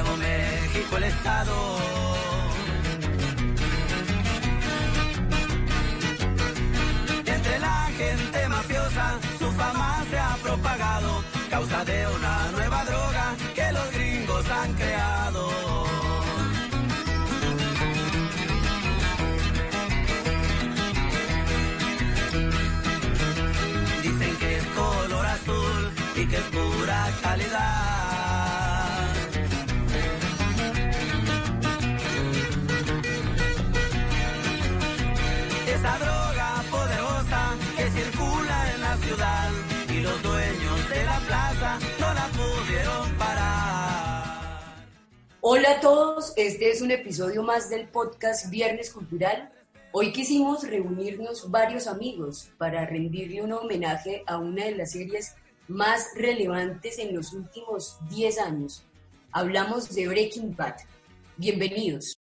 Nuevo México el estado. Entre la gente Hola a todos, este es un episodio más del podcast Viernes Cultural. Hoy quisimos reunirnos varios amigos para rendirle un homenaje a una de las series más relevantes en los últimos 10 años. Hablamos de Breaking Bad. Bienvenidos.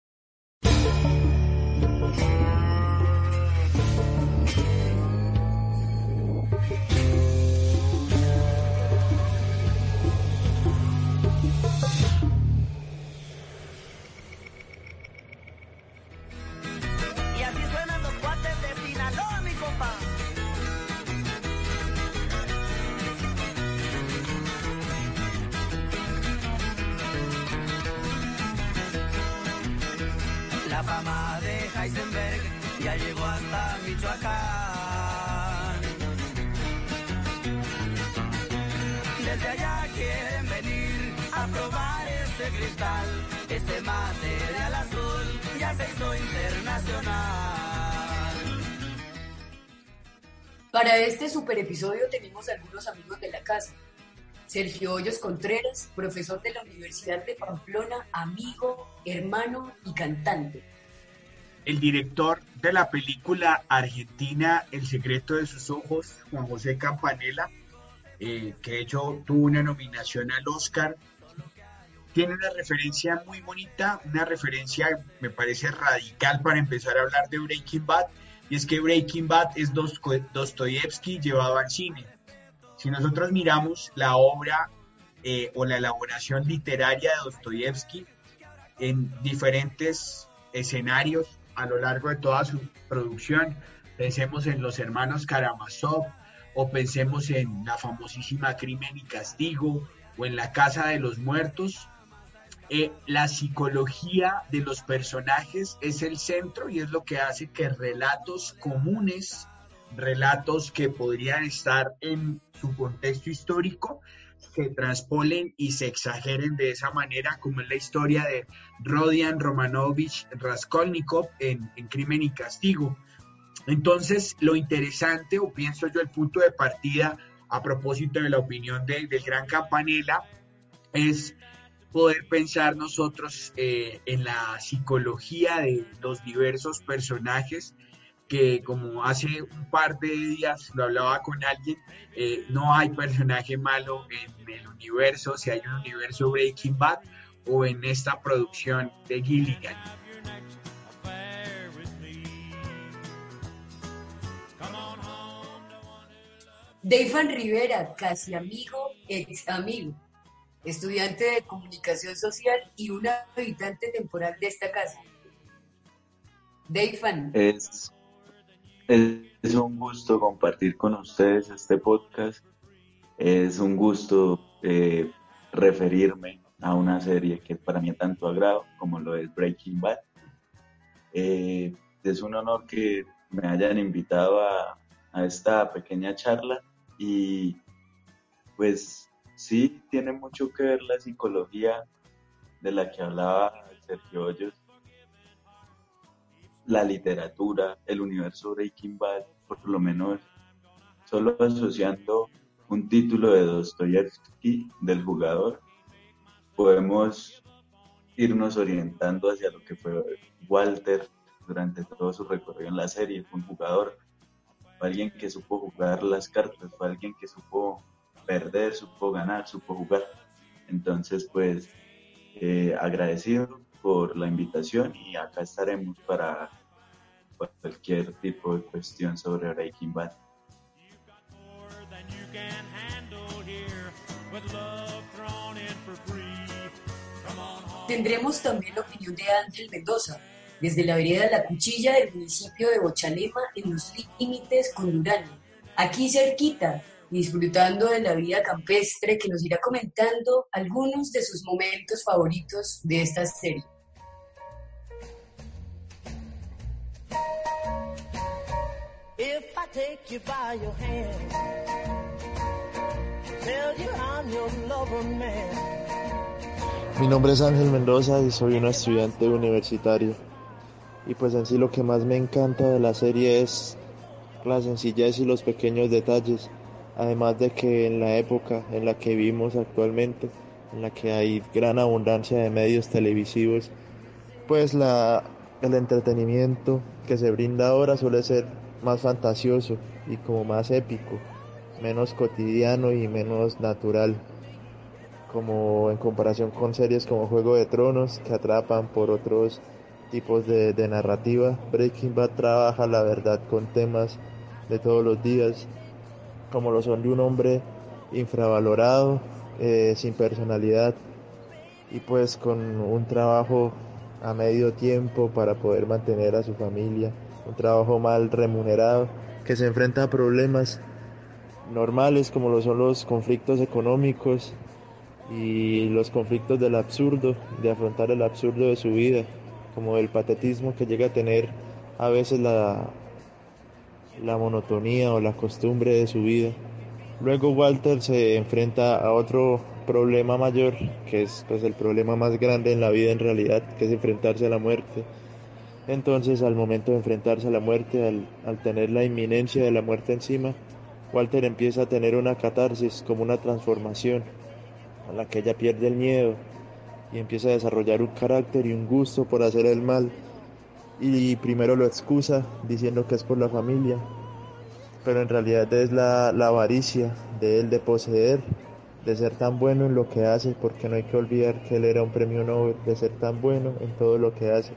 Este super episodio tenemos algunos amigos de la casa. Sergio Hoyos Contreras, profesor de la Universidad de Pamplona, amigo, hermano y cantante. el director de la película argentina El secreto de sus ojos, Juan José Campanella, eh, que de hecho tuvo una nominación al Oscar. Tiene una referencia muy bonita, una referencia me parece radical para empezar a hablar de Breaking Bad, y es que Breaking Bad es Dosto- Dostoyevsky llevado al cine. Si nosotros miramos la obra eh, o la elaboración literaria de Dostoyevsky en diferentes escenarios a lo largo de toda su producción, pensemos en los hermanos Karamazov o pensemos en la famosísima Crimen y Castigo o en la Casa de los Muertos, eh, la psicología de los personajes es el centro y es lo que hace que relatos comunes, relatos que podrían estar en su contexto histórico, se traspolen y se exageren de esa manera, como es la historia de Rodian Romanovich Raskolnikov en, en Crimen y Castigo. Entonces, lo interesante, o pienso yo, el punto de partida a propósito de la opinión de- del gran Campanella, es poder pensar nosotros eh, en la psicología de los diversos personajes que como hace un par de días lo hablaba con alguien, eh, no hay personaje malo en el universo, si hay un universo Breaking Bad o en esta producción de Gilligan. Deivan Rivera, casi amigo, ex amigo, estudiante de comunicación social y un habitante temporal de esta casa. Deivan, Es, un gusto compartir con ustedes este podcast. Es un gusto eh, referirme a una serie que para mí tanto agrado como lo es Breaking Bad. Eh, es un honor que me hayan invitado a, a esta pequeña charla y pues sí tiene mucho que ver la psicología de la que hablaba Sergio Hoyos, la literatura, el universo Breaking Bad, por lo menos solo asociando un título de Dostoyevsky del jugador, podemos irnos orientando hacia lo que fue Walter durante todo su recorrido en la serie. Fue un jugador, fue alguien que supo jugar las cartas, fue alguien que supo perder, supo ganar, supo jugar. Entonces, pues, eh, agradecido por la invitación y acá estaremos para cualquier tipo de cuestión sobre Breaking Bad. Tendremos también la opinión de Ángel Mendoza, desde la vereda La Cuchilla del municipio de Bochalema, en los límites con Durán, aquí cerquita, disfrutando de la vida campestre que nos irá comentando algunos de sus momentos favoritos de esta serie. Mi nombre es Ángel Mendoza y soy un estudiante universitario. Y pues en sí lo que más me encanta de la serie es la sencillez y los pequeños detalles. Además de que en la época en la que vivimos actualmente, en la que hay gran abundancia de medios televisivos, pues la, el entretenimiento que se brinda ahora suele ser más fantasioso y como más épico, menos cotidiano y menos natural como en comparación con series como Juego de Tronos que atrapan por otros tipos de, narrativa. Breaking Bad trabaja la verdad con temas de todos los días, como lo son de un hombre infravalorado, eh, sin personalidad y pues con un trabajo a medio tiempo para poder mantener a su familia, un trabajo mal remunerado que se enfrenta a problemas normales como lo son los conflictos económicos y los conflictos del absurdo, de afrontar el absurdo de su vida, como el patetismo que llega a tener a veces la, la monotonía o la costumbre de su vida. Luego Walter se enfrenta a otro problema mayor, que es pues el problema más grande en la vida en realidad, que es enfrentarse a la muerte. Entonces al momento de enfrentarse a la muerte, al, al tener la inminencia de la muerte encima, Walter empieza a tener una catarsis, como una transformación, a la que ella pierde el miedo y empieza a desarrollar un carácter y un gusto por hacer el mal. Y primero lo excusa diciendo que es por la familia, pero en realidad es la, avaricia de él de poseer, de ser tan bueno en lo que hace, porque no hay que olvidar que él era un premio Nobel, de ser tan bueno en todo lo que hace,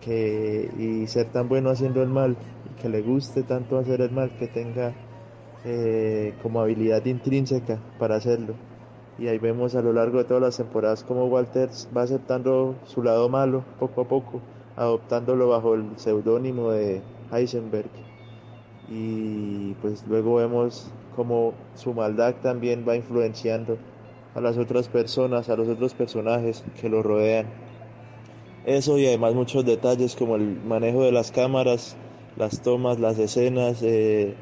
que, y ser tan bueno haciendo el mal, y que le guste tanto hacer el mal, que tenga eh, como habilidad intrínseca para hacerlo. Y ahí vemos a lo largo de todas las temporadas cómo Walter va aceptando su lado malo poco a poco, adoptándolo bajo el seudónimo de Heisenberg. Y pues luego vemos cómo su maldad también va influenciando a las otras personas, a los otros personajes que lo rodean. Eso y además muchos detalles como el manejo de las cámaras, las tomas, las escenas, eh,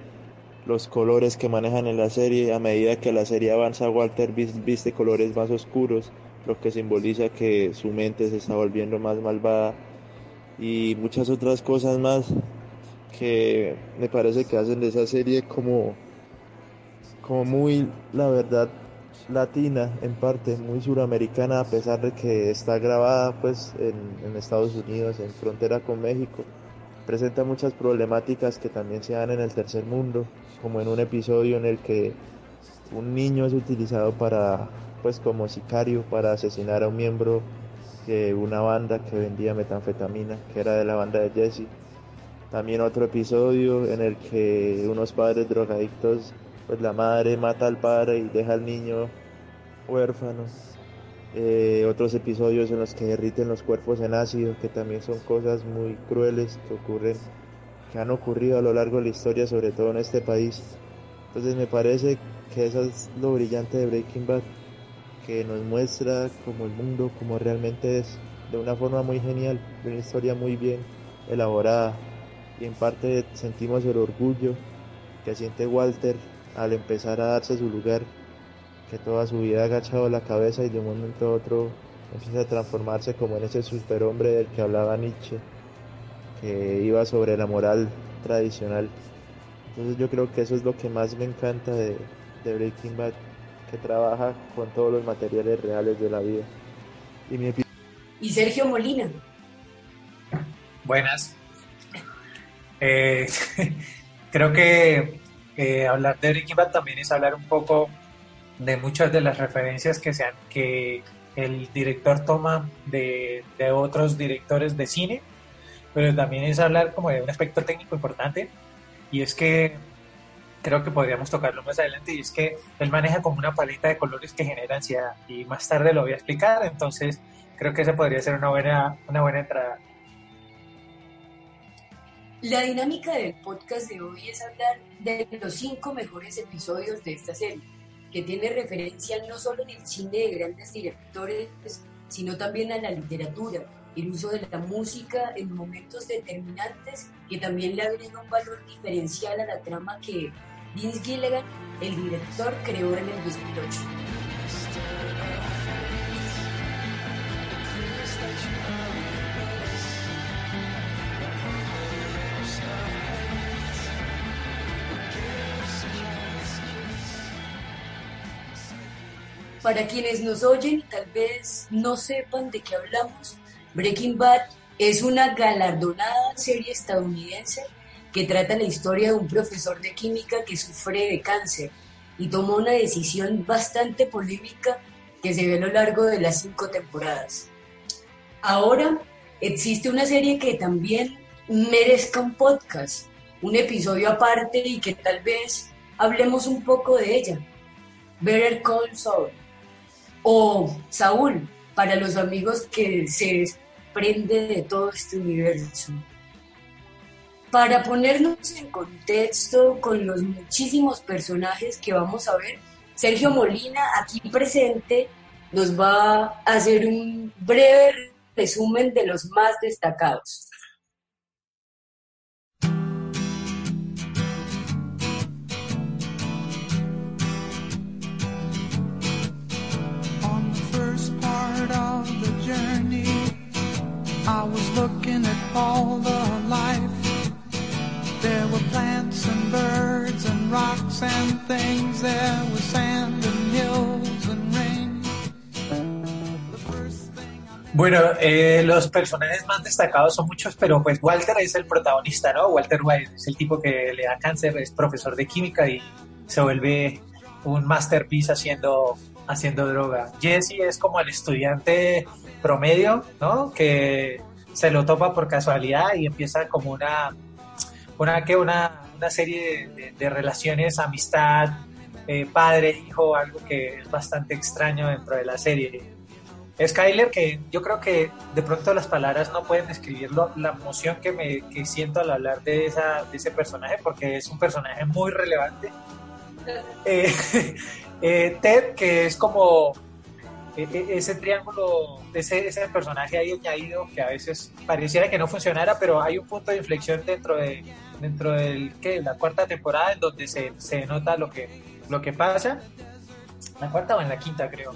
los colores que manejan en la serie. A medida que la serie avanza, Walter viste colores más oscuros, lo que simboliza que su mente se está volviendo más malvada y muchas otras cosas más que me parece que hacen de esa serie como, como muy, la verdad, latina en parte, muy suramericana, a pesar de que está grabada pues en, en Estados Unidos, en frontera con México. Presenta muchas problemáticas que también se dan en el tercer mundo, como en un episodio en el que un niño es utilizado para, pues como sicario, para asesinar a un miembro una banda que vendía metanfetamina, que era de la banda de Jesse. También otro episodio en el que unos padres drogadictos, pues la madre mata al padre y deja al niño huérfano. Eh, otros episodios en los que derriten los cuerpos en ácido, que también son cosas muy crueles que ocurren, que han ocurrido a lo largo de la historia, sobre todo en este país. Entonces me parece que eso es lo brillante de Breaking Bad, que nos muestra como el mundo, como realmente es, de una forma muy genial, una historia muy bien elaborada. Y en parte sentimos el orgullo que siente Walter al empezar a darse su lugar, que toda su vida ha agachado la cabeza y de un momento a otro empieza a transformarse como en ese superhombre del que hablaba Nietzsche, que iba sobre la moral tradicional. Entonces yo creo que eso es lo que más me encanta de Breaking Bad, que trabaja con todos los materiales reales de la vida. Y, mi... y Sergio Molina. Buenas. Eh, creo que eh, hablar de Breaking Bad también es hablar un poco de muchas de las referencias que, sean, que el director toma de, de otros directores de cine, pero también es hablar como de un aspecto técnico importante y es que creo que podríamos tocarlo más adelante y es que él maneja como una paleta de colores que genera ansiedad y más tarde lo voy a explicar, entonces creo que esa podría ser una buena, una buena entrada. La dinámica del podcast de hoy es hablar de los cinco mejores episodios de esta serie, que tiene referencia no solo en el cine de grandes directores, sino también a la literatura, el uso de la música en momentos determinantes que también le agrega un valor diferencial a la trama que Vince Gilligan, el director, creó en el 2008. Para quienes nos oyen y tal vez no sepan de qué hablamos, Breaking Bad es una galardonada serie estadounidense que trata la historia de un profesor de química que sufre de cáncer y tomó una decisión bastante polémica que se ve a lo largo de las cinco temporadas. Ahora existe una serie que también merezca un podcast, un episodio aparte y que tal vez hablemos un poco de ella. Better Call Saul o Saúl para los amigos que se desprende de todo este universo. Para ponernos en contexto con los muchísimos personajes que vamos a ver, Sergio Molina, aquí presente, nos va a hacer un breve resumen de los más destacados. I was looking at all the life Bueno, eh, los personajes más destacados son muchos, pero pues Walter es el protagonista, ¿no? Walter White es el tipo que le da cáncer, es profesor de química y se vuelve un masterpiece haciendo, haciendo droga. Jesse es como el estudiante promedio, ¿no? Que se lo topa por casualidad y empieza como una una, que una, una serie de, relaciones, amistad, eh, padre, hijo, algo que es bastante extraño dentro de la serie. Skyler, que yo creo que de pronto las palabras no pueden describirlo, la emoción que, me, que siento al hablar de, esa, de ese personaje, porque es un personaje muy relevante. Eh, eh, Ted, que es como ese triángulo, ese, ese personaje ahí añadido que a veces pareciera que no funcionara, pero hay un punto de inflexión dentro de, dentro del que la cuarta temporada en donde se, se nota lo que, lo que pasa. La cuarta o en la quinta, creo.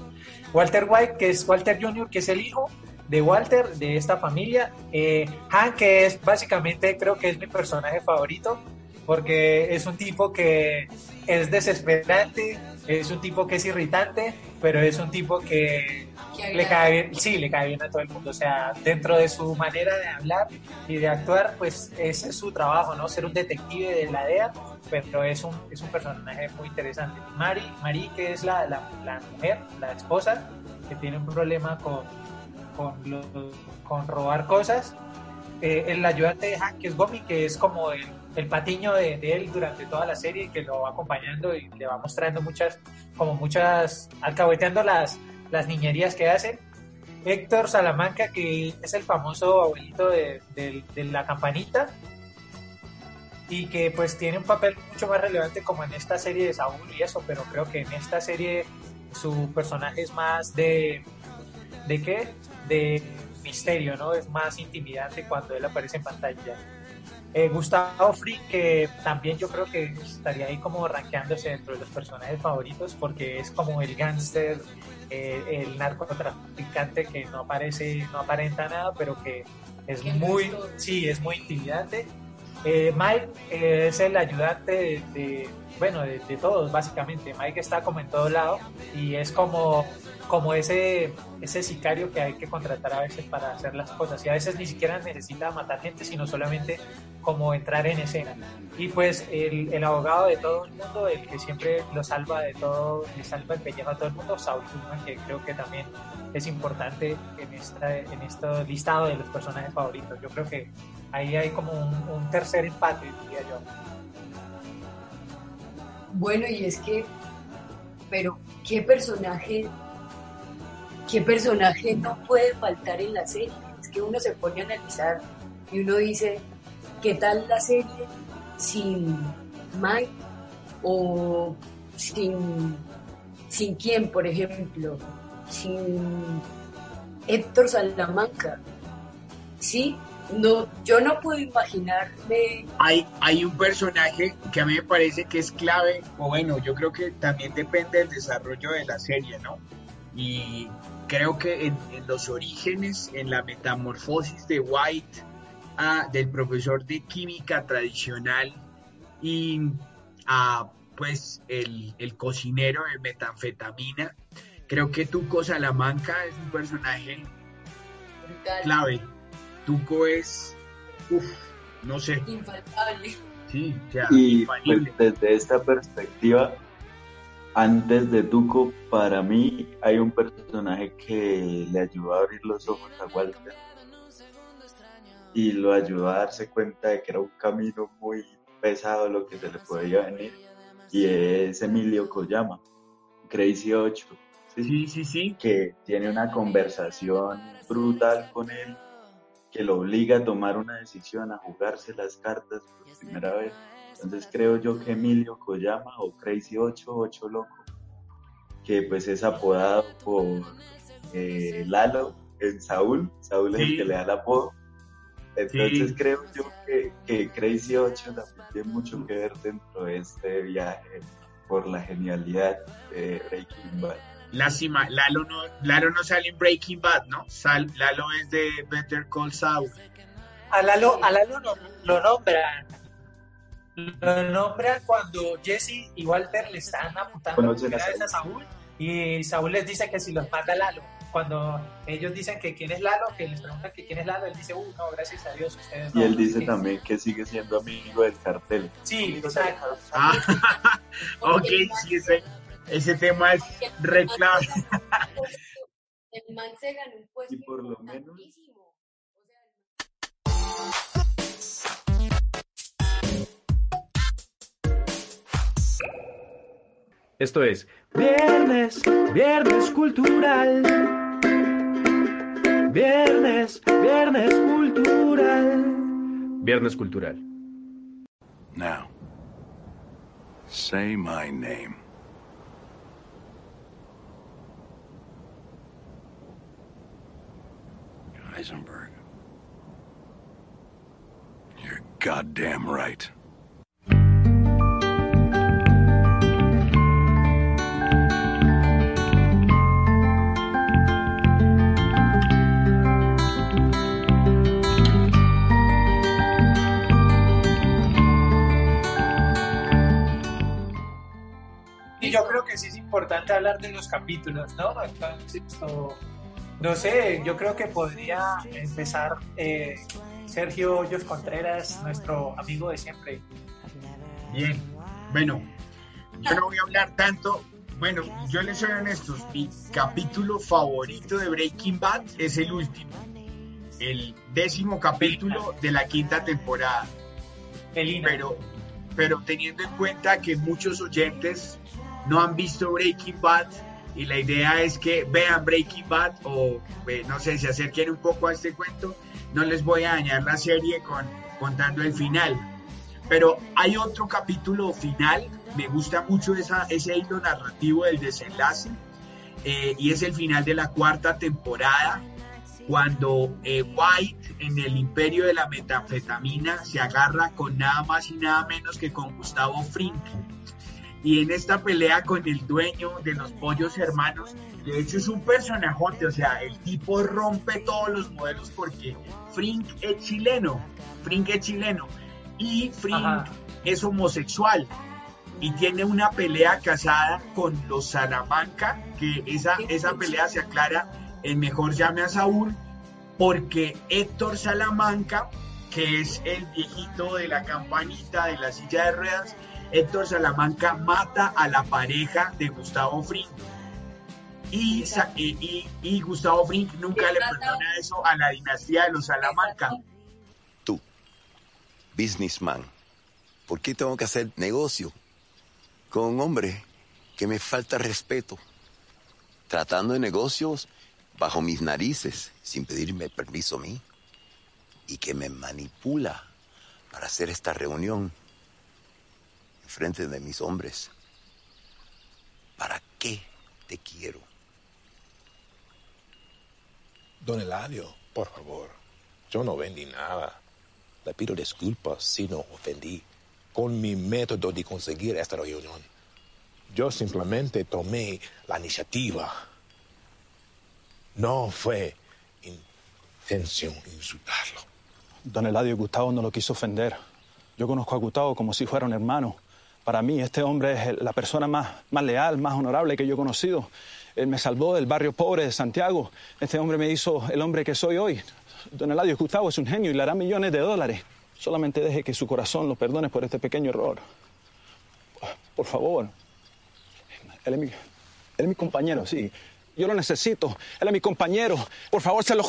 Walter White, que es Walter Jr., que es el hijo de Walter, de esta familia. Eh, Han, que es básicamente, creo que es mi personaje favorito, porque es un tipo que es desesperante, es un tipo que es irritante, pero es un tipo que le cae bien, sí, le cae bien a todo el mundo. O sea, dentro de su manera de hablar y de actuar, pues ese es su trabajo, ¿no? Ser un detective de la DEA, pero es un, es un personaje muy interesante. Mari, Mari que es la, la, la mujer, la esposa, que tiene un problema con, con, con robar cosas. Eh, el ayudante de Hank, que es Gomi, que es como el, el patiño de, de, él durante toda la serie, que lo va acompañando y le va mostrando muchas, como muchas, alcahueteando las, las niñerías que hacen. Héctor Salamanca, que es el famoso abuelito de, la campanita y que pues tiene un papel mucho más relevante como en esta serie de Saúl y eso, pero creo que en esta serie su personaje es más de... ¿De qué? De misterio, ¿no? Es más intimidante cuando él aparece en pantalla. Eh, Gustavo Fring, que también yo creo que estaría ahí como rankeándose dentro de los personajes favoritos porque es como el gángster, eh, el narcotraficante que no aparece, no aparenta nada, pero que es muy, sí, es muy intimidante. Eh, Mike es el ayudante de, bueno, de, de, todos básicamente. Mike está como en todo lado y es como como ese, ese sicario que hay que contratar a veces para hacer las cosas y a veces ni siquiera necesita matar gente, sino solamente como entrar en escena. Y pues el, el abogado de todo el mundo, el que siempre lo salva de todo, le salva el pellejo a todo el mundo, Saul Goodman, que creo que también es importante en, esta, en este listado de los personajes favoritos. Yo creo que ahí hay como un, un tercer empate, diría yo. Bueno, y es que, pero, ¿qué personaje ¿qué personaje no puede faltar en la serie? Es que uno se pone a analizar y uno dice, ¿qué tal la serie sin Mike o sin, sin quién, por ejemplo? Sin Héctor Salamanca. Sí, no, yo no puedo imaginarme. Hay, hay un personaje que a mí me parece que es clave, o bueno, yo creo que también depende del desarrollo de la serie, ¿no? Y creo que en, los orígenes, en la metamorfosis de White, a, del profesor de química tradicional y a pues el, el cocinero de metanfetamina, creo que Tuco Salamanca es un personaje clave. Tuco es, uff, no sé. Infaltable. Sí, o sea, y pues, desde esta perspectiva, antes de Tuco, para mí hay un personaje que le ayudó a abrir los ojos a Walter y lo ayudó a darse cuenta de que era un camino muy pesado lo que se le podía venir y es Emilio Koyama, Crazy 8. Sí, sí, sí. Que tiene una conversación brutal con él, que lo obliga a tomar una decisión, a jugarse las cartas por primera vez entonces creo yo que Emilio Koyama o Crazy 8, 8 Loco, que pues es apodado por eh, Lalo en Saúl, Saúl es el que le da el apodo. Entonces creo yo que, que, Crazy 8 también tiene mucho que ver dentro de este viaje por la genialidad de Breaking Bad. Lástima, Lalo no, Lalo no sale en Breaking Bad, ¿no? Sal, Lalo es de Better Call Saul. A Lalo, a Lalo no, lo nombran lo nombran cuando Jesse y Walter le están apuntando a, Saúl y Saúl les dice que si los mata Lalo. Cuando ellos dicen que quién es Lalo, que les preguntan que quién es Lalo, él dice, uh, no, gracias a Dios, ustedes Y él dice también que sigue siendo amigo del cartel. Sí, exacto. Ah, ok, sí, ese, ese tema es reclamo. El man se ganó un puesto y por lo menos Esto es Viernes, Viernes Cultural. Viernes, Viernes Cultural. Viernes Cultural. Now, say my name. Heisenberg. You're goddamn right. yo creo que sí es importante hablar de los capítulos, ¿no? No sé, yo creo que podría empezar eh, Sergio Hoyos Contreras, nuestro amigo de siempre. Bien, bueno, yo no voy a hablar tanto. Bueno, yo les soy honesto, mi capítulo favorito de Breaking Bad es el último, el décimo capítulo de la quinta temporada. Pero, pero teniendo en cuenta que muchos oyentes no han visto Breaking Bad y la idea es que vean Breaking Bad o eh, no sé, se acerquen un poco a este cuento, no les voy a dañar la serie con contando el final. Pero hay otro capítulo final, me gusta mucho ese hilo narrativo del desenlace, eh, y es el final de la cuarta temporada, cuando eh, White en el imperio de la metanfetamina se agarra con nada más y nada menos que con Gustavo Frink. Y en esta pelea con el dueño de los pollos hermanos, de hecho es un personajote, o sea, el tipo rompe todos los modelos porque Frink es chileno, Frink es chileno y Frink es homosexual y tiene una pelea casada con los Salamanca, que esa, esa pelea se aclara en Mejor llame a Saúl, porque Héctor Salamanca, que es el viejito de la campanita de la silla de ruedas, Héctor Salamanca mata a la pareja de Gustavo Frink. Y, y, y, Gustavo Frink nunca le perdona eso a la dinastía de los Salamanca. Tú, businessman, ¿por qué tengo que hacer negocio con un hombre que me falta respeto? Tratando de negocios bajo mis narices, sin pedirme permiso a mí, y que me manipula para hacer esta reunión frente de mis hombres. ¿Para qué te quiero? Don Eladio, por favor, yo no vendí nada. Le pido disculpas si no ofendí con mi método de conseguir esta reunión. Yo simplemente tomé la iniciativa. No fue intención insultarlo. Don Eladio, Gustavo no lo quiso ofender. Yo conozco a Gustavo como si fuera un hermano. Para mí, este hombre es la persona más, más leal, más honorable que yo he conocido. Él me salvó del barrio pobre de Santiago. Este hombre me hizo el hombre que soy hoy. Don Eladio Gustavo es un genio y le hará millones de dólares. Solamente deje que su corazón lo perdone por este pequeño error. Por favor. Es mi, él es mi compañero, sí. Yo lo necesito. Él es mi compañero. Por favor, se lo...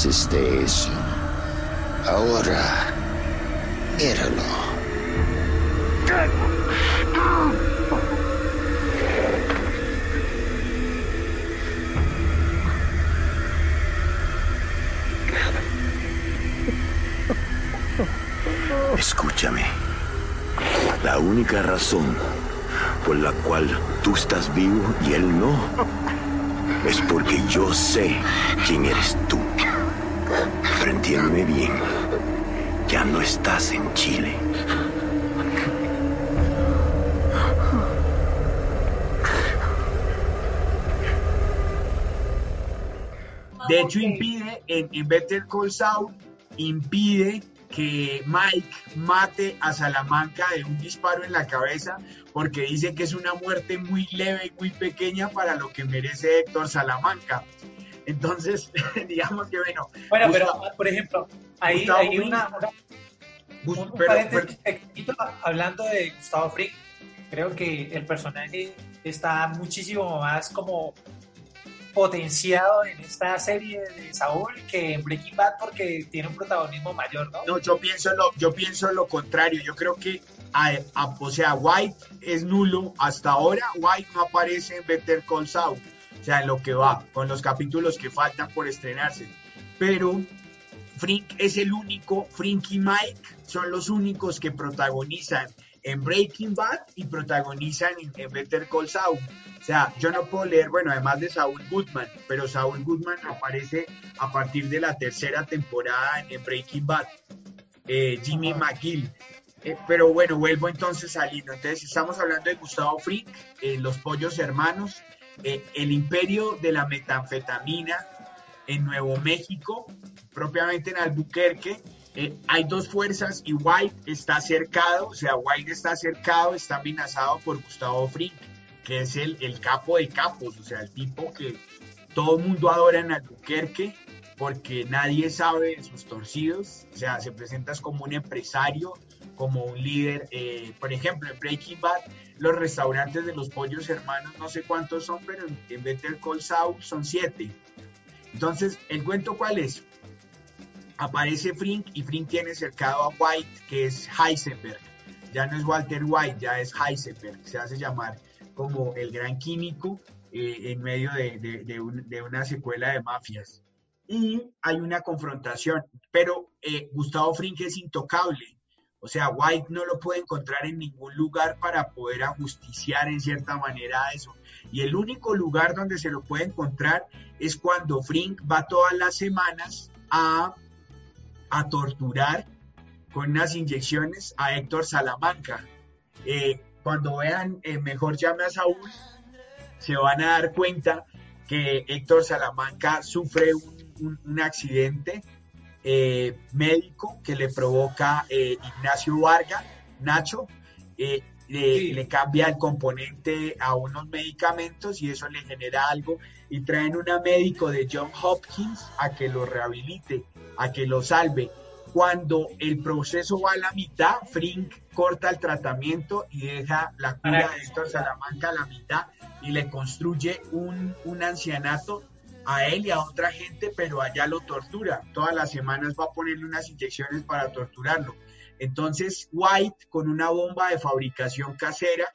hiciste eso. Ahora, míralo. Escúchame. La única razón por la cual tú estás vivo y él no es porque yo sé quién eres tú. Entiéndeme bien, ya no estás en Chile. De hecho, impide, en, en Better Call Saul, impide que Mike mate a Salamanca de un disparo en la cabeza porque dice que es una muerte muy leve y muy pequeña para lo que merece Héctor Salamanca. Entonces, digamos que bueno. Bueno, pero por ejemplo, ahí hay una, un, paréntesis hablando de Gustavo Frick. Creo que el personaje está muchísimo más como potenciado en esta serie de Saúl que en Breaking Bad porque tiene un protagonismo mayor, ¿no? No, yo pienso lo, yo pienso lo contrario. Yo creo que, o sea, White es nulo hasta ahora. White no aparece en Better Call Saul, o sea, en lo que va, con los capítulos que faltan por estrenarse. Pero Frink es el único, Frink y Mike son los únicos que protagonizan en Breaking Bad y protagonizan en, Better Call Saul. O sea, yo no puedo leer, bueno, además de Saul Goodman, pero Saul Goodman aparece a partir de la tercera temporada en Breaking Bad. Eh, Jimmy McGill. Eh, pero bueno, vuelvo entonces al hilo. Entonces, estamos hablando de Gustavo Frink, eh, Los Pollos Hermanos, El Imperio de la Metanfetamina en Nuevo México, propiamente en Albuquerque, eh, hay dos fuerzas y White está cercado, o sea, White está cercado, está amenazado por Gustavo Frink, que es el, el capo de capos, o sea, el tipo que todo el mundo adora en Albuquerque porque nadie sabe de sus torcidos, o sea, se presentas como un empresario, como un líder. eh, por ejemplo, en Breaking Bad, los restaurantes de los pollos hermanos, no sé cuántos son, pero en- Better Call Saul son siete. Entonces, ¿el cuento cuál es? Aparece Frink y Frink tiene cercado a White, que es Heisenberg. Ya no es Walter White, ya es Heisenberg. Se hace llamar como el gran químico eh, en medio de una secuela de mafias. Y hay una confrontación, pero eh, Gustavo Frink es intocable. O sea, White no lo puede encontrar en ningún lugar para poder ajusticiar en cierta manera eso. Y el único lugar donde se lo puede encontrar es cuando Frink va todas las semanas a, a torturar con unas inyecciones a Héctor Salamanca. Eh, cuando vean eh, Mejor llame a Saúl, se van a dar cuenta que Héctor Salamanca sufre un, un- un accidente eh, médico que le provoca eh, Ignacio Varga, Nacho, eh, le, le cambia el componente a unos medicamentos y eso le genera algo y traen una médico de John Hopkins a que lo rehabilite, a que lo salve. Cuando el proceso va a la mitad, Frink corta el tratamiento y deja la cura de Héctor Salamanca a la mitad y le construye un, un ancianato a él y a otra gente, pero allá lo tortura. Todas las semanas va a ponerle unas inyecciones para torturarlo. Entonces, White, con una bomba de fabricación casera,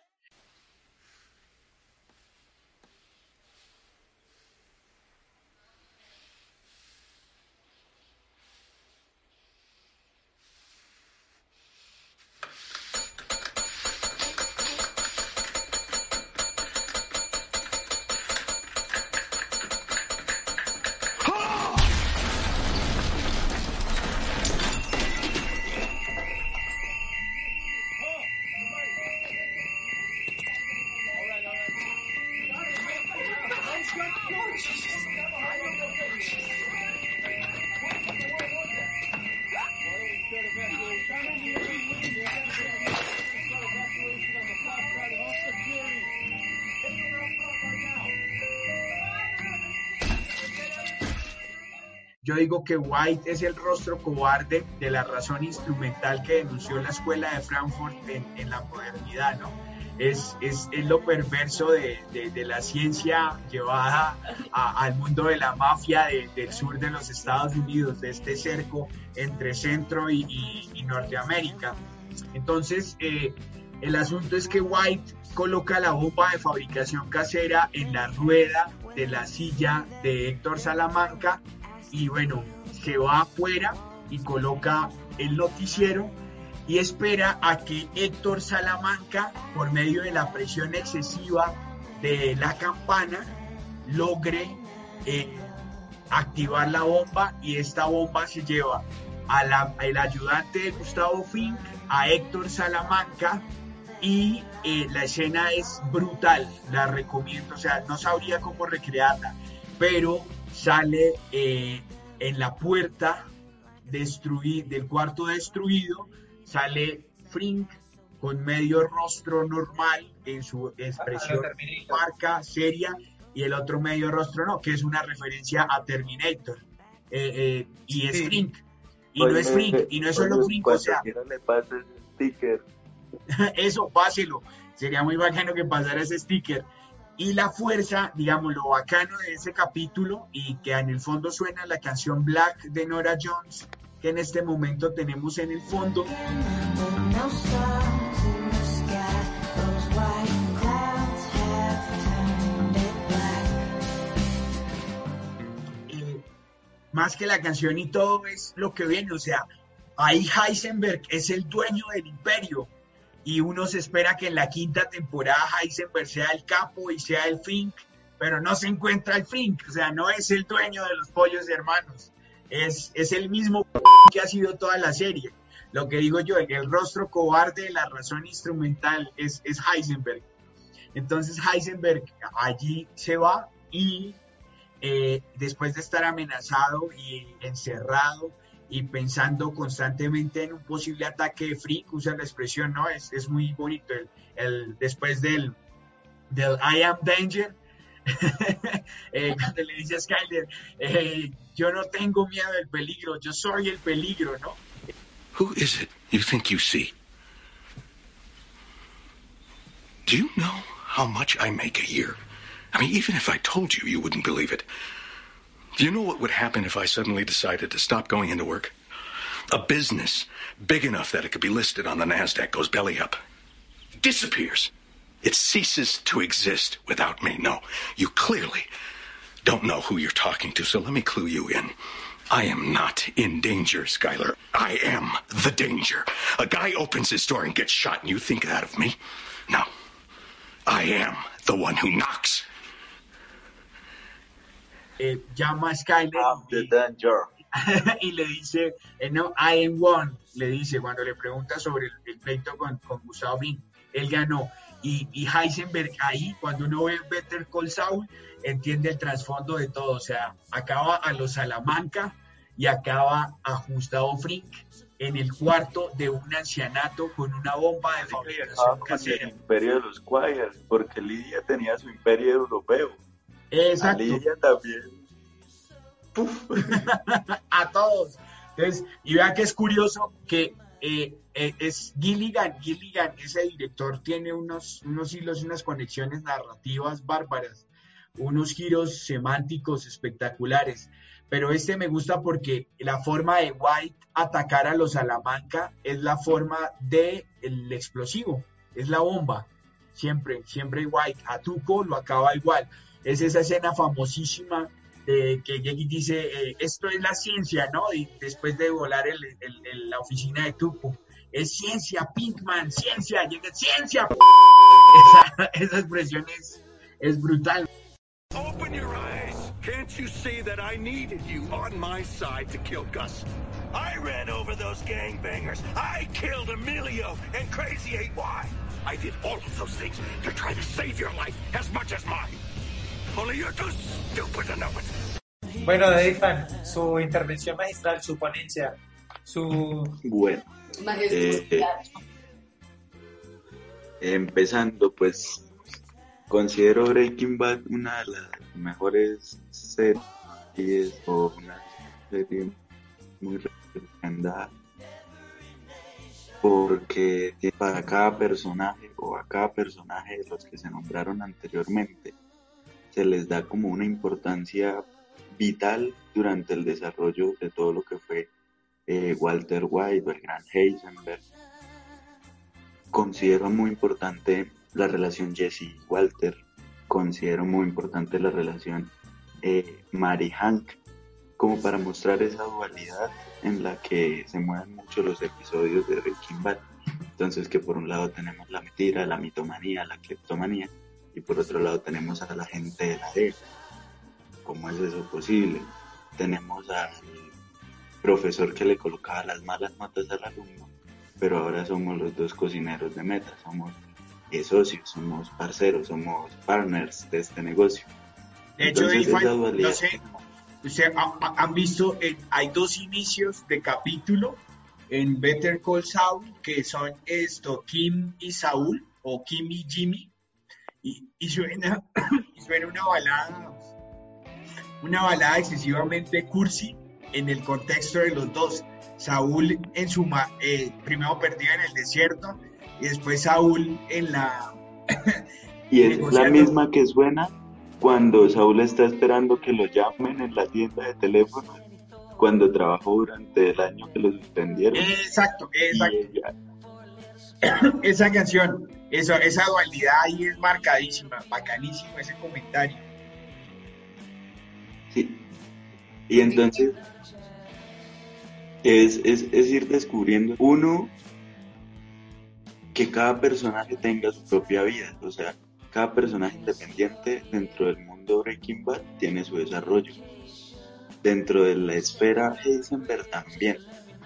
Digo que White es el rostro cobarde de la razón instrumental que denunció la escuela de Frankfurt en, en la modernidad, ¿no? Es, es, es lo perverso de, de- de la ciencia llevada a- al mundo de la mafia de- del sur de los Estados Unidos, de este cerco entre Centro y, y- y Norteamérica. Entonces, eh, el asunto es que White coloca la bomba de fabricación casera en la rueda de la silla de Héctor Salamanca y bueno, se va afuera y coloca el noticiero y espera a que Héctor Salamanca, por medio de la presión excesiva de la campana, logre eh, activar la bomba y esta bomba se lleva al ayudante de Gustavo Fink, a Héctor Salamanca y eh, la escena es brutal, la recomiendo, o sea, no sabría cómo recrearla, pero sale eh, en la puerta destruí- del cuarto destruido, sale Frink con medio rostro normal en su expresión marca, seria, y el otro medio rostro no, que es una referencia a Terminator. Eh, eh, y es Frink. Y no es Frink, y no es solo Frink, o sea, le pase sticker, eso, páselo. Sería muy bacano que pasara ese sticker. Y la fuerza, digamos, lo bacano de ese capítulo y que en el fondo suena la canción Black de Nora Jones, que en este momento tenemos en el fondo. Eh, más que la canción y todo es lo que viene, o sea, ahí Heisenberg es el dueño del imperio y uno se espera que en la quinta temporada Heisenberg sea el capo y sea el Fink, pero no se encuentra el Fink, o sea, no es el dueño de los pollos hermanos, es, es el mismo que ha sido toda la serie. Lo que digo yo, el rostro cobarde de la razón instrumental es, es Heisenberg. Entonces Heisenberg allí se va y eh, después de estar amenazado y encerrado y pensando constantemente en un posible ataque de Freak, usa la expresión, ¿no? Es, es muy bonito. El, el- después del, del I am danger, eh, cuando le dice a Skyler, eh, yo no tengo miedo del peligro, yo soy el peligro, ¿no? Who is it you think you see? Do you know how much I make a year? I mean, even if I told you, you wouldn't believe it. Do you know what would happen if I suddenly decided to stop going into work? A business big enough that it could be listed on the NASDAQ goes belly up. Disappears. It ceases to exist without me. No, you clearly don't know who you're talking to, so let me clue you in. I am not in danger, Skylar. I am the danger. A guy opens his door and gets shot, and you think that of me? No. I am the one who knocks. Eh, llama a Skyler y le dice, eh, no, I am one, le dice cuando le pregunta sobre el, el pleito con, con Gustavo Fring, él ganó. Y, y Heisenberg ahí, cuando uno ve Better Call Saul, entiende el trasfondo de todo, o sea, acaba a los Salamanca y acaba a Gustavo Frink en el cuarto de un ancianato con una bomba de refrigeración con el casera. imperio de los Quires, porque Lidia tenía su imperio europeo. A Exacto. Lidia también. a todos. Entonces, y vean que es curioso que eh, eh, es Gilligan, Gilligan, ese director tiene unos, unos hilos, unas conexiones narrativas bárbaras, unos giros semánticos espectaculares. Pero este me gusta porque la forma de White atacar a los Salamanca es la forma de el explosivo, es la bomba. Siempre, siempre White. A Tuco lo acaba igual. Es esa escena famosísima de que llega dice, eh, esto es la ciencia, ¿no? Y después de volar el- el- el- la oficina de Tuco, es ciencia, Pinkman, ciencia, llega, ciencia. Esa, esa expresión es, es brutal. Open your eyes. Can't you see that I needed you on my side to kill Gus? I ran over those gangbangers. I killed Emilio and Crazy 8Y. I did all of those things to try to save your life as much as mine. Bueno, David Fan, su intervención magistral, su ponencia, su... Bueno, eh, empezando, pues considero Breaking Bad una de las mejores series o una serie muy recomendada porque para cada personaje o a cada personaje de los que se nombraron anteriormente se les da como una importancia vital durante el desarrollo de todo lo que fue eh, Walter White o el gran Heisenberg. Considero muy importante la relación Jesse y Walter. Considero muy importante la relación eh, Mary Hank, como para mostrar esa dualidad en la que se mueven mucho los episodios de Breaking Bad. Entonces que por un lado tenemos la mentira, la mitomanía, la cleptomanía, y por otro lado tenemos a la gente de la D. ¿Cómo es eso posible? Tenemos al profesor que le colocaba las malas notas al alumno, pero ahora somos los dos cocineros de meta, somos socios, somos parceros, somos partners de este negocio. De hecho, Entonces, esa no sé, usted ha- ha- han visto, eh, hay dos inicios de capítulo en Better Call Saul que son esto, Kim y Saúl, o Kim y Jimmy, y, y suena, y suena una balada, una balada excesivamente cursi en el contexto de los dos. Saúl en su ma- eh, primero perdido en el desierto y después Saúl en la Y es la misma que suena cuando Saúl está esperando que lo llamen en la tienda de teléfono, cuando trabajó durante el año que lo suspendieron. Exacto, exacto. ella- esa canción, eso, esa dualidad ahí es marcadísima, bacanísimo ese comentario. Sí. Y entonces es, es, es ir descubriendo, uno, que cada personaje tenga su propia vida, o sea, cada personaje independiente dentro del mundo Breaking Bad tiene su desarrollo. Dentro de la esfera Heisenberg también.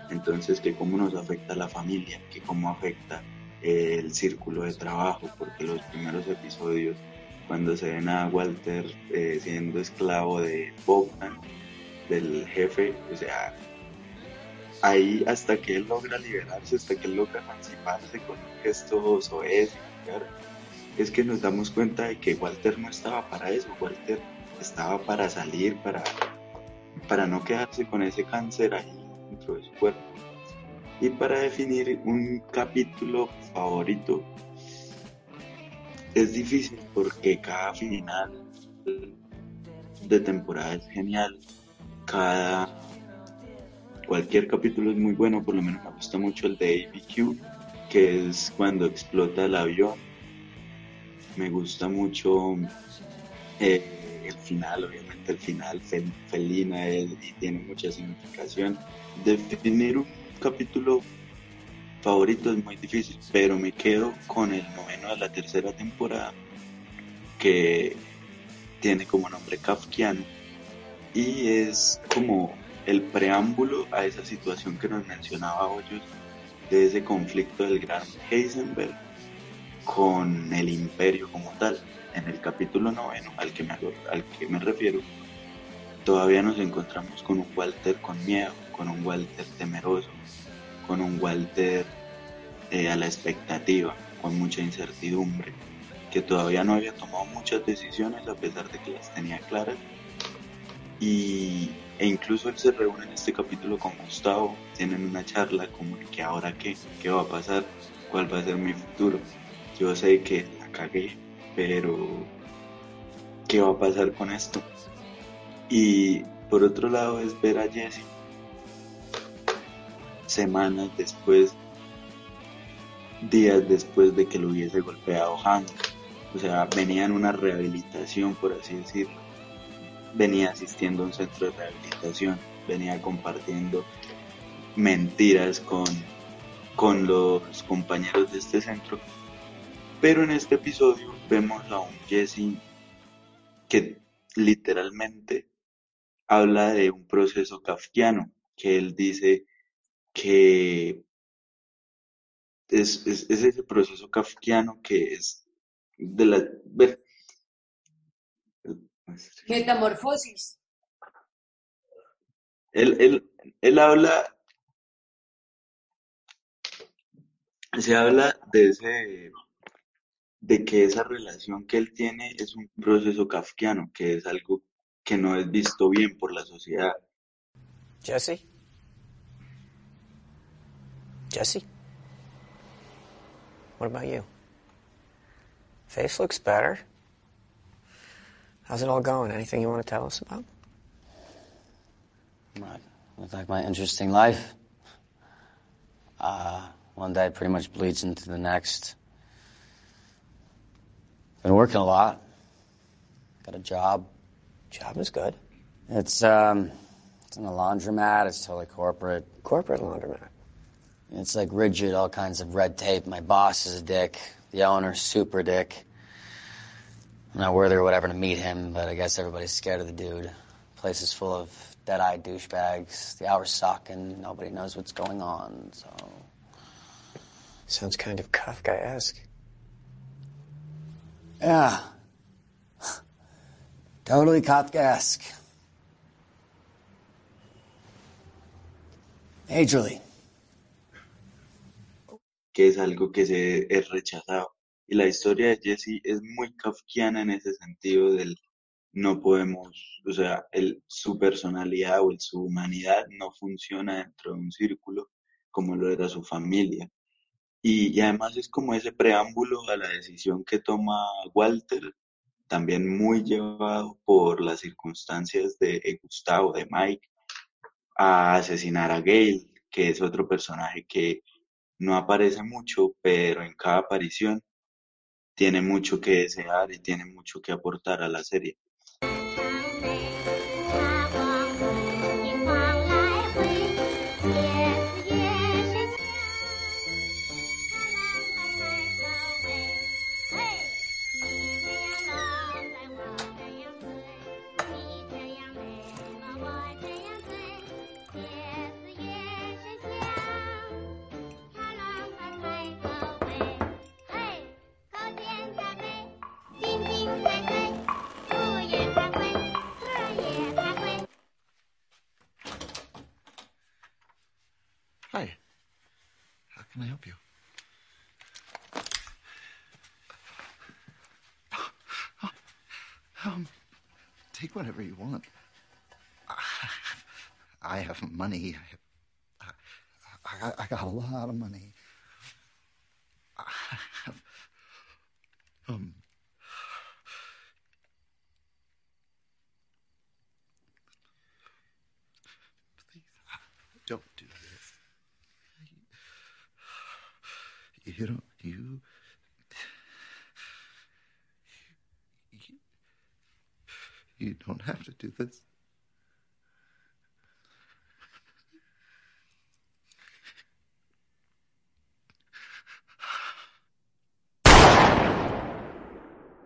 Entonces, que cómo nos afecta la familia, que cómo afecta el círculo de trabajo, porque los primeros episodios, cuando se ven a Walter eh, siendo esclavo de Bogdan, del jefe, o sea, ahí hasta que él logra liberarse, hasta que él logra emanciparse con un gesto soez, es que nos damos cuenta de que Walter no estaba para eso, Walter estaba para salir, para, para no quedarse con ese cáncer ahí dentro de su cuerpo. Y para definir un capítulo favorito, es difícil porque cada final de temporada es genial, cada cualquier capítulo es muy bueno, por lo menos me gusta mucho el de ABQ, que es cuando explota el avión. Me gusta mucho eh, el final, obviamente el final felina y tiene mucha significación. Definir un capítulo favorito es muy difícil, pero me quedo con el noveno de la tercera temporada, que tiene como nombre Kafkiano y es como el preámbulo a esa situación que nos mencionaba Hoyos de ese conflicto del gran Heisenberg con el imperio como tal. En el capítulo noveno al que me, al que me refiero, todavía nos encontramos con un Walter con miedo, con un Walter temeroso, con un Walter eh, a la expectativa, con mucha incertidumbre, que todavía no había tomado muchas decisiones a pesar de que las tenía claras. Y, e incluso él se reúne en este capítulo con Gustavo, tienen una charla como que ahora qué, qué va a pasar, cuál va a ser mi futuro. Yo sé que la cagué, pero ¿qué va a pasar con esto? Y por otro lado es ver a Jesse semanas después, días después de que lo hubiese golpeado Hank. O sea, venía en una rehabilitación, por así decirlo. Venía asistiendo a un centro de rehabilitación, venía compartiendo mentiras con, con los compañeros de este centro. Pero en este episodio vemos a un Jesse que literalmente habla de un proceso kafkiano, que él dice que es, es, ese proceso kafkiano que es de la... Metamorfosis. Él, él, él habla, se habla de ese, de que esa relación que él tiene es un proceso kafkiano, que es algo que no es visto bien por la sociedad. Jesse? Jesse? What about you? Face looks better. How's it all going? Anything you want to tell us about? What? Look like my interesting life. Uh, one day pretty much bleeds into the next. Been working a lot. Got a job. Job is good. It's um, it's in a laundromat. It's totally corporate. Corporate laundromat. It's like rigid, all kinds of red tape. My boss is a dick. The owner's super dick. I'm not worthy or whatever to meet him, but I guess everybody's scared of the dude. Place is full of dead-eyed douchebags. The hours suck, and nobody knows what's going on. So sounds kind of Kafkaesque. Yeah, totally Kafkaesque. Hey, Julie. Que es algo que se es rechazado. Y la historia de Jesse es muy kafkiana en ese sentido del no podemos, o sea, el, su personalidad o su humanidad no funciona dentro de un círculo como lo era su familia. Y, y además es como ese preámbulo a la decisión que toma Walter, también muy llevado por las circunstancias de Gustavo, de Mike, a asesinar a Gail, que es otro personaje que no aparece mucho, pero en cada aparición tiene mucho que desear y tiene mucho que aportar a la serie. Money. I, I, I got a lot of money.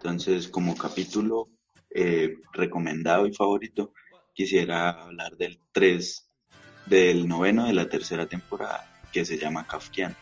Entonces, como capítulo eh, recomendado y favorito, quisiera hablar del 3, del noveno de la tercera temporada, que se llama Kafkian.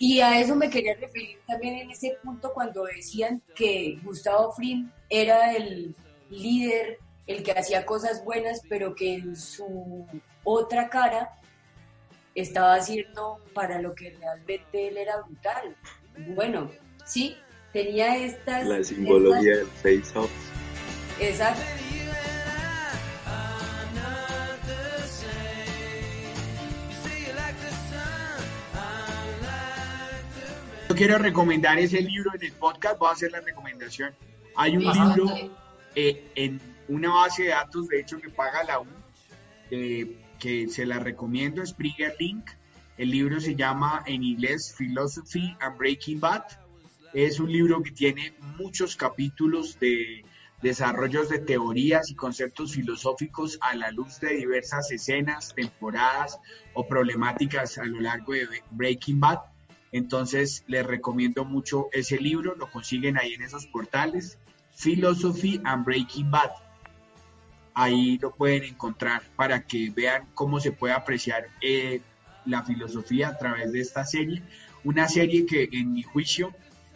Y a eso me quería referir también en ese punto cuando decían que Gustavo Fring era el líder, el que hacía cosas buenas, pero que en su otra cara estaba haciendo para lo que realmente él era brutal. Bueno, sí, tenía estas... La simbología del face-off. Exacto. Yo quiero recomendar ese libro en el podcast, voy a hacer la recomendación. Hay un Ajá. libro eh, en una base de datos, de hecho, que paga la U, eh, que se la recomiendo, Springer Link. El libro se llama en inglés Philosophy and Breaking Bad. Es un libro que tiene muchos capítulos de desarrollos de teorías y conceptos filosóficos a la luz de diversas escenas, temporadas o problemáticas a lo largo de Breaking Bad. Entonces les recomiendo mucho ese libro, lo consiguen ahí en esos portales, Philosophy and Breaking Bad. Ahí lo pueden encontrar para que vean cómo se puede apreciar eh, la filosofía a través de esta serie. Una serie que en mi juicio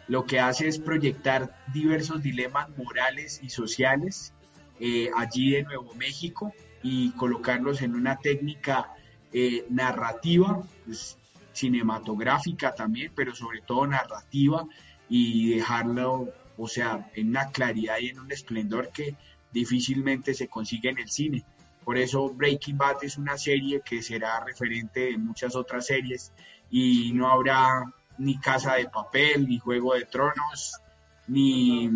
lo que hace es proyectar diversos dilemas morales y sociales eh, allí de Nuevo México y colocarlos en una técnica eh, narrativa, pues, cinematográfica también, pero sobre todo narrativa y dejarlo, o sea, en una claridad y en un esplendor que difícilmente se consigue en el cine. Por eso Breaking Bad es una serie que será referente de muchas otras series y no habrá ni Casa de Papel, ni Juego de Tronos, ni,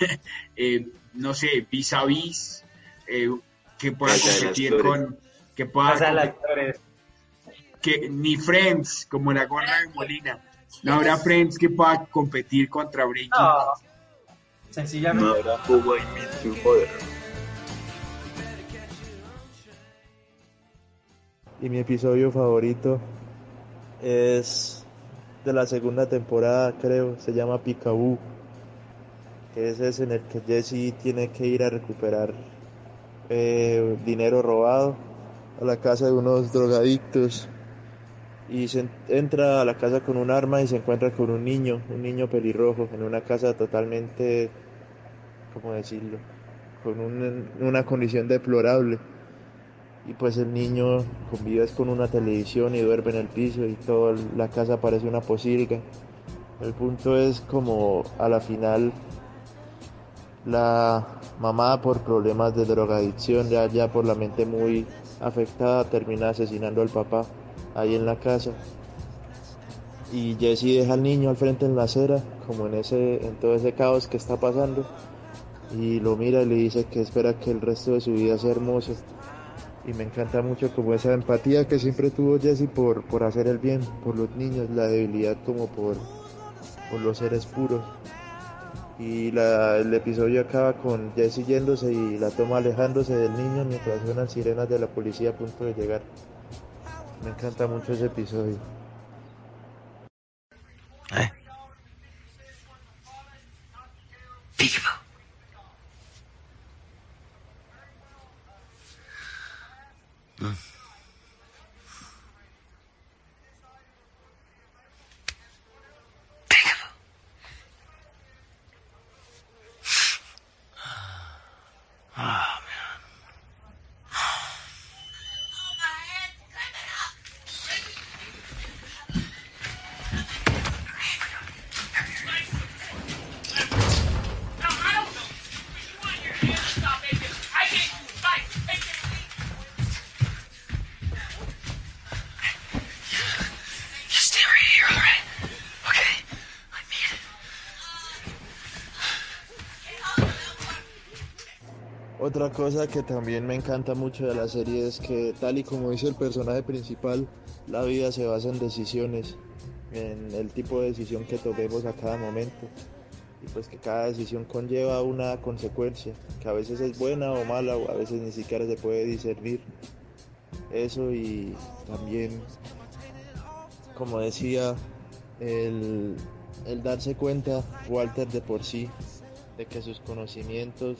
eh, no sé, Vis a Vis, eh, que pueda competir con, que pueda competir- que ni Friends, como la gorra de Molina, no habrá Friends que pueda competir contra Breaking No, Bad. Sencillamente. No habrá Hugo y mi episodio favorito es de la segunda temporada, creo, se llama Picaboo, que ese es en el que Jesse tiene que ir a recuperar eh, dinero robado a la casa de unos drogadictos y se en- entra a la casa con un arma y se encuentra con un niño, un niño pelirrojo, en una casa totalmente, ¿cómo decirlo? Con un- una condición deplorable y pues el niño convive con una televisión y duerme en el piso y toda la casa parece una posilga. El punto es como a la final la mamá por problemas de drogadicción, ya, ya por la mente muy afectada, termina asesinando al papá ahí en la casa. Y Jesse deja al niño al frente en la acera, como en ese, en todo ese caos que está pasando, y lo mira y le dice que espera que el resto de su vida sea hermoso y me encanta mucho como esa empatía que siempre tuvo Jesse por, por hacer el bien, por los niños, la debilidad como por, por los seres puros. Y el episodio acaba con Jesse yéndose y la toma alejándose del niño mientras suenan sirenas de la policía a punto de llegar. Me encanta mucho ese episodio. Oh, man. Otra cosa que también me encanta mucho de la serie es que tal y como dice el personaje principal, la vida se basa en decisiones, en el tipo de decisión que tomemos a cada momento. Y pues que cada decisión conlleva una consecuencia, que a veces es buena o mala o a veces ni siquiera se puede discernir. Eso y también, como decía, el, el darse cuenta, Walter de por sí, de que sus conocimientos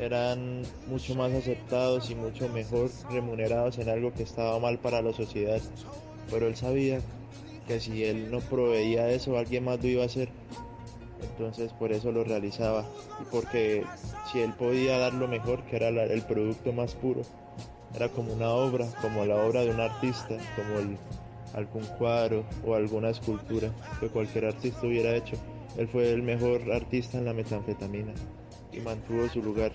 eran mucho más aceptados y mucho mejor remunerados en algo que estaba mal para la sociedad. Pero él sabía que si él no proveía eso, alguien más lo iba a hacer. Entonces por eso lo realizaba. Y porque si él podía dar lo mejor, que era el producto más puro, era como una obra, como la obra de un artista, como el- algún cuadro o alguna escultura que cualquier artista hubiera hecho. Él fue el mejor artista en la metanfetamina y mantuvo su lugar.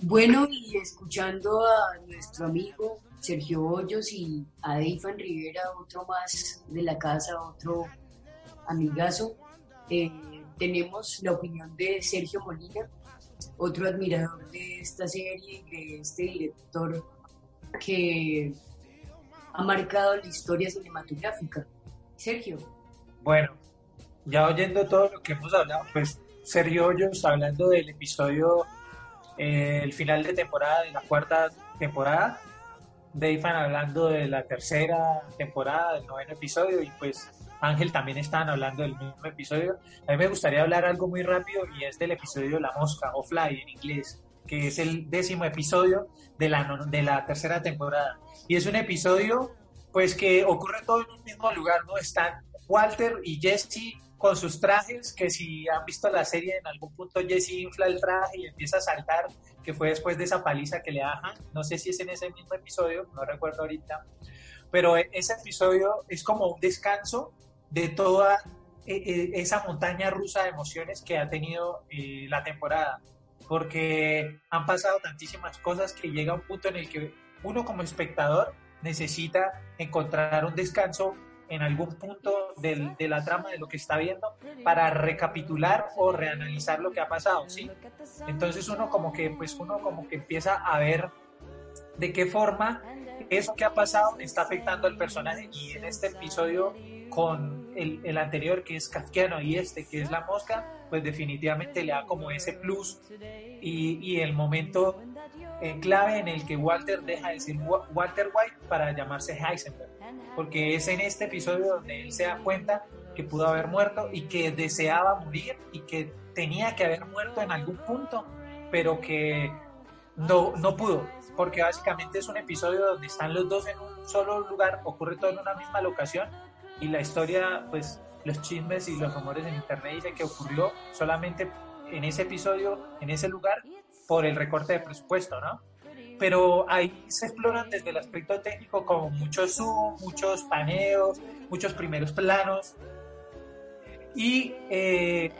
Bueno, y escuchando a nuestro amigo Sergio Hoyos y a Eifan Rivera, otro más de la casa, otro amigazo, eh, tenemos la opinión de Sergio Molina, otro admirador de esta serie de este director que ha marcado la historia cinematográfica. Sergio. Bueno, ya oyendo todo lo que hemos hablado, pues Sergio Hoyos hablando del episodio, eh, el final de temporada de la cuarta temporada, Dayfan hablando de la tercera temporada, del noveno episodio, y pues Ángel también estaban hablando del mismo episodio. A mí me gustaría hablar algo muy rápido y es del episodio La Mosca, o Fly en inglés, que es el décimo episodio de la, de la tercera temporada. Y es un episodio, pues, que ocurre todo en un mismo lugar, ¿no? Están Walter y Jesse con sus trajes, que si han visto la serie, en algún punto Jesse infla el traje y empieza a saltar, que fue después de esa paliza que le da Hank. No sé si es en ese mismo episodio, no recuerdo ahorita, pero e- ese episodio es como un descanso de toda eh, eh, esa montaña rusa de emociones que ha tenido eh, la temporada, porque han pasado tantísimas cosas que llega un punto en el que uno como espectador necesita encontrar un descanso en algún punto del- de la trama de lo que está viendo para recapitular o reanalizar lo que ha pasado, ¿sí? Entonces uno como que, pues uno como que empieza a ver de qué forma eso que ha pasado está afectando al personaje y en este episodio con el, el anterior que es kafkiano y este que es la mosca, pues definitivamente le da como ese plus y, y el momento eh, clave en el que Walter deja de ser Wa- Walter White para llamarse Heisenberg, porque es en este episodio donde él se da cuenta que pudo haber muerto y que deseaba morir y que tenía que haber muerto en algún punto, pero que no, no pudo, porque básicamente es un episodio donde están los dos en un solo lugar, ocurre todo en una misma locación y la historia, pues los chismes y los rumores en internet dicen que ocurrió solamente en ese episodio, en ese lugar, por el recorte de presupuesto, ¿no? Pero ahí se exploran desde el aspecto técnico como muchos zoom, muchos paneos, muchos primeros planos. Y eh,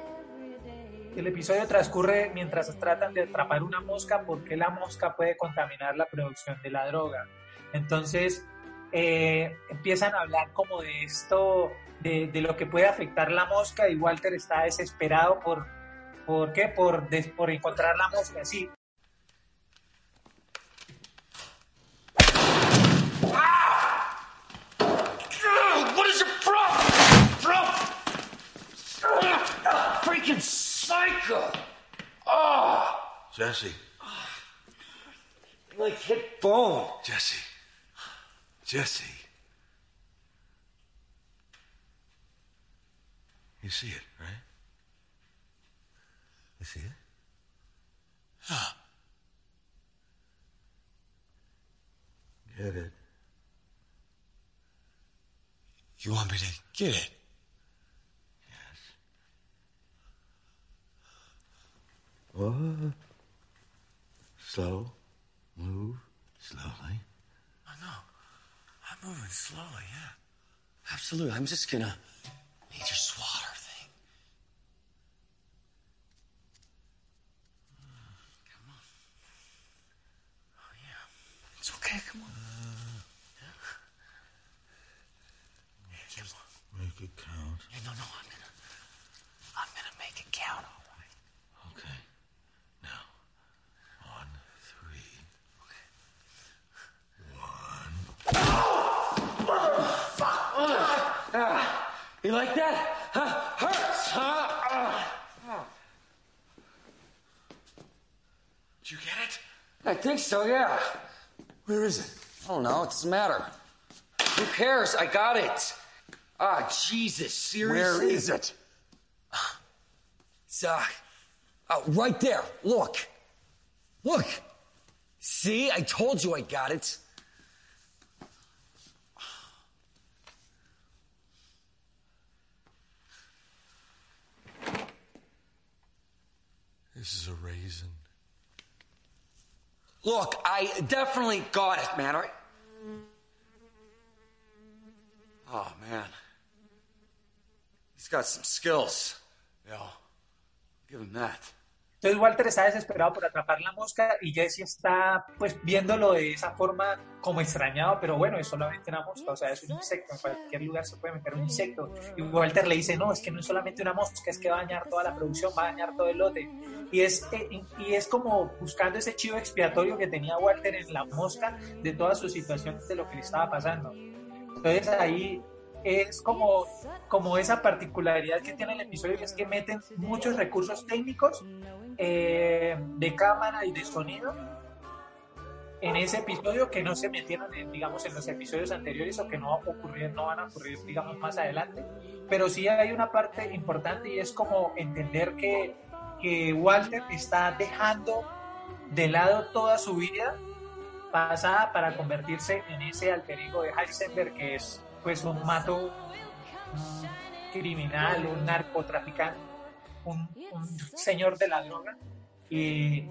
el episodio transcurre mientras tratan de atrapar una mosca porque la mosca puede contaminar la producción de la droga. Entonces eh, empiezan a hablar como de esto, de, de lo que puede afectar la mosca y Walter está desesperado por, ¿por qué? Por, des- por encontrar la mosca, sí. Freaking psycho! Oh, Jesse, like hit bone. Jesse, Jesse. You see it, right? You see it? Yeah. Get it. You want me to get it? What? Slow. Move slowly. Know. I'm moving slowly, yeah. Absolutely. I'm just gonna need your swatter thing. Come on. Oh, yeah. It's okay, come on. Uh, make it count. Yeah, no, no, I'm gonna, I'm gonna make it count. All right. Okay. Now, one, three. Ah, you like that? Huh? Hurts, huh? Did you get it? I think so, yeah. Where is it? I don't know. It doesn't matter. Who cares? I got it. Ah, Jesus, seriously? Where is it? It's, uh, uh, right there. Look. Look. See? I told you I got it. This is a raisin. Look, I definitely got it, man. All right? Oh, man. He's got some skills. Yeah. Give him that. Entonces Walter está desesperado por atrapar la mosca y Jesse está pues viéndolo de esa forma como extrañado, pero bueno, es solamente una mosca, o sea, es un insecto, en cualquier lugar se puede meter un insecto. Y Walter le dice, no, es que no es solamente una mosca, es que va a dañar toda la producción, va a dañar todo el lote. Y es, eh, y es como buscando ese chivo expiatorio que tenía Walter en la mosca de todas sus situaciones de lo que le estaba pasando. Entonces ahí es como, como esa particularidad que tiene el episodio, que es que meten muchos recursos técnicos eh, de cámara y de sonido en ese episodio que no se metieron en, digamos, en los episodios anteriores o que no, ocurrir, no van a ocurrir, digamos, más adelante. Pero sí hay una parte importante y es como entender que, que Walter está dejando de lado toda su vida pasada para convertirse en ese alter ego de Heisenberg que es pues un mato criminal, un narcotraficante, un, señor de la droga. Y,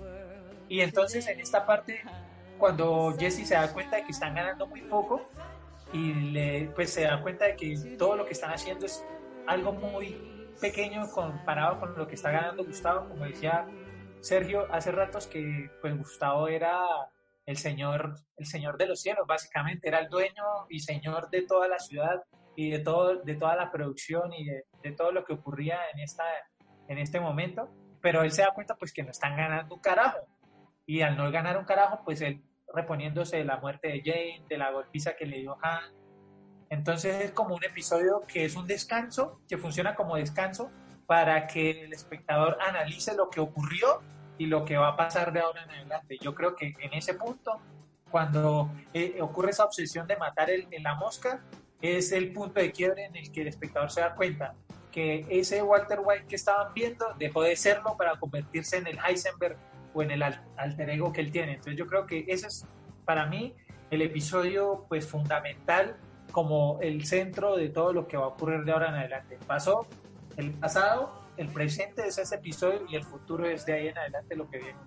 y entonces en esta parte, cuando Jesse se da cuenta de que están ganando muy poco y le, pues se da cuenta de que todo lo que están haciendo es algo muy pequeño comparado con lo que está ganando Gustavo, como decía Sergio hace ratos que pues Gustavo era el señor, el señor de los cielos, básicamente, era el dueño y señor de toda la ciudad y de, todo, de toda la producción y de, de todo lo que ocurría en, esta, en este momento, pero él se da cuenta pues que no están ganando un carajo, y al no ganar un carajo, pues él reponiéndose de la muerte de Jane, de la golpiza que le dio Han, entonces es como un episodio que es un descanso, que funciona como descanso para que el espectador analice lo que ocurrió y lo que va a pasar de ahora en adelante. Yo creo que en ese punto, cuando eh, ocurre esa obsesión de matar el, la mosca, es el punto de quiebre en el que el espectador se da cuenta que ese Walter White que estaban viendo dejó de serlo para convertirse en el Heisenberg o en el alter ego que él tiene. Entonces yo creo que ese es para mí el episodio pues fundamental como el centro de todo lo que va a ocurrir de ahora en adelante. Pasó el pasado, el presente es ese episodio y el futuro es de ahí en adelante lo que viene.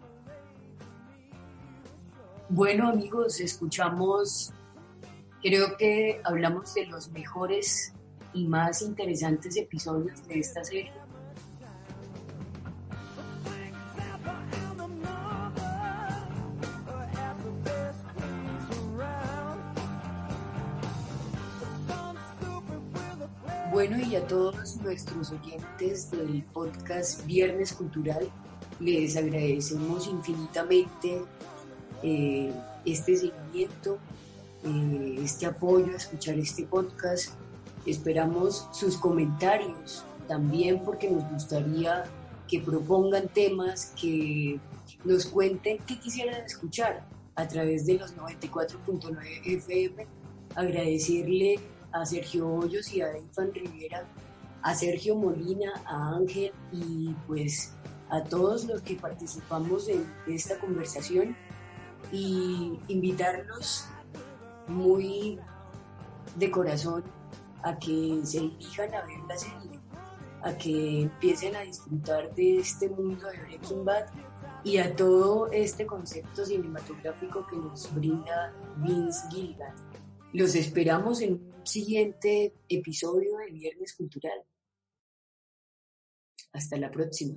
Bueno amigos, escuchamos, creo que hablamos de los mejores y más interesantes episodios de esta serie. Bueno, y a todos nuestros oyentes del podcast Viernes Cultural, les agradecemos infinitamente eh, este seguimiento, eh, este apoyo a escuchar este podcast. Esperamos sus comentarios también porque nos gustaría que propongan temas, que nos cuenten qué quisieran escuchar a través de los 94.9 FM. Agradecerle a Sergio Hoyos y a Infan Rivera, a Sergio Molina, a Ángel y pues a todos los que participamos en esta conversación y invitarlos muy de corazón a que se dirijan a ver la serie, a que empiecen a disfrutar de este mundo de Breaking Bad y a todo este concepto cinematográfico que nos brinda Vince Gilligan. Los esperamos en un siguiente episodio de Viernes Cultural. Hasta la próxima.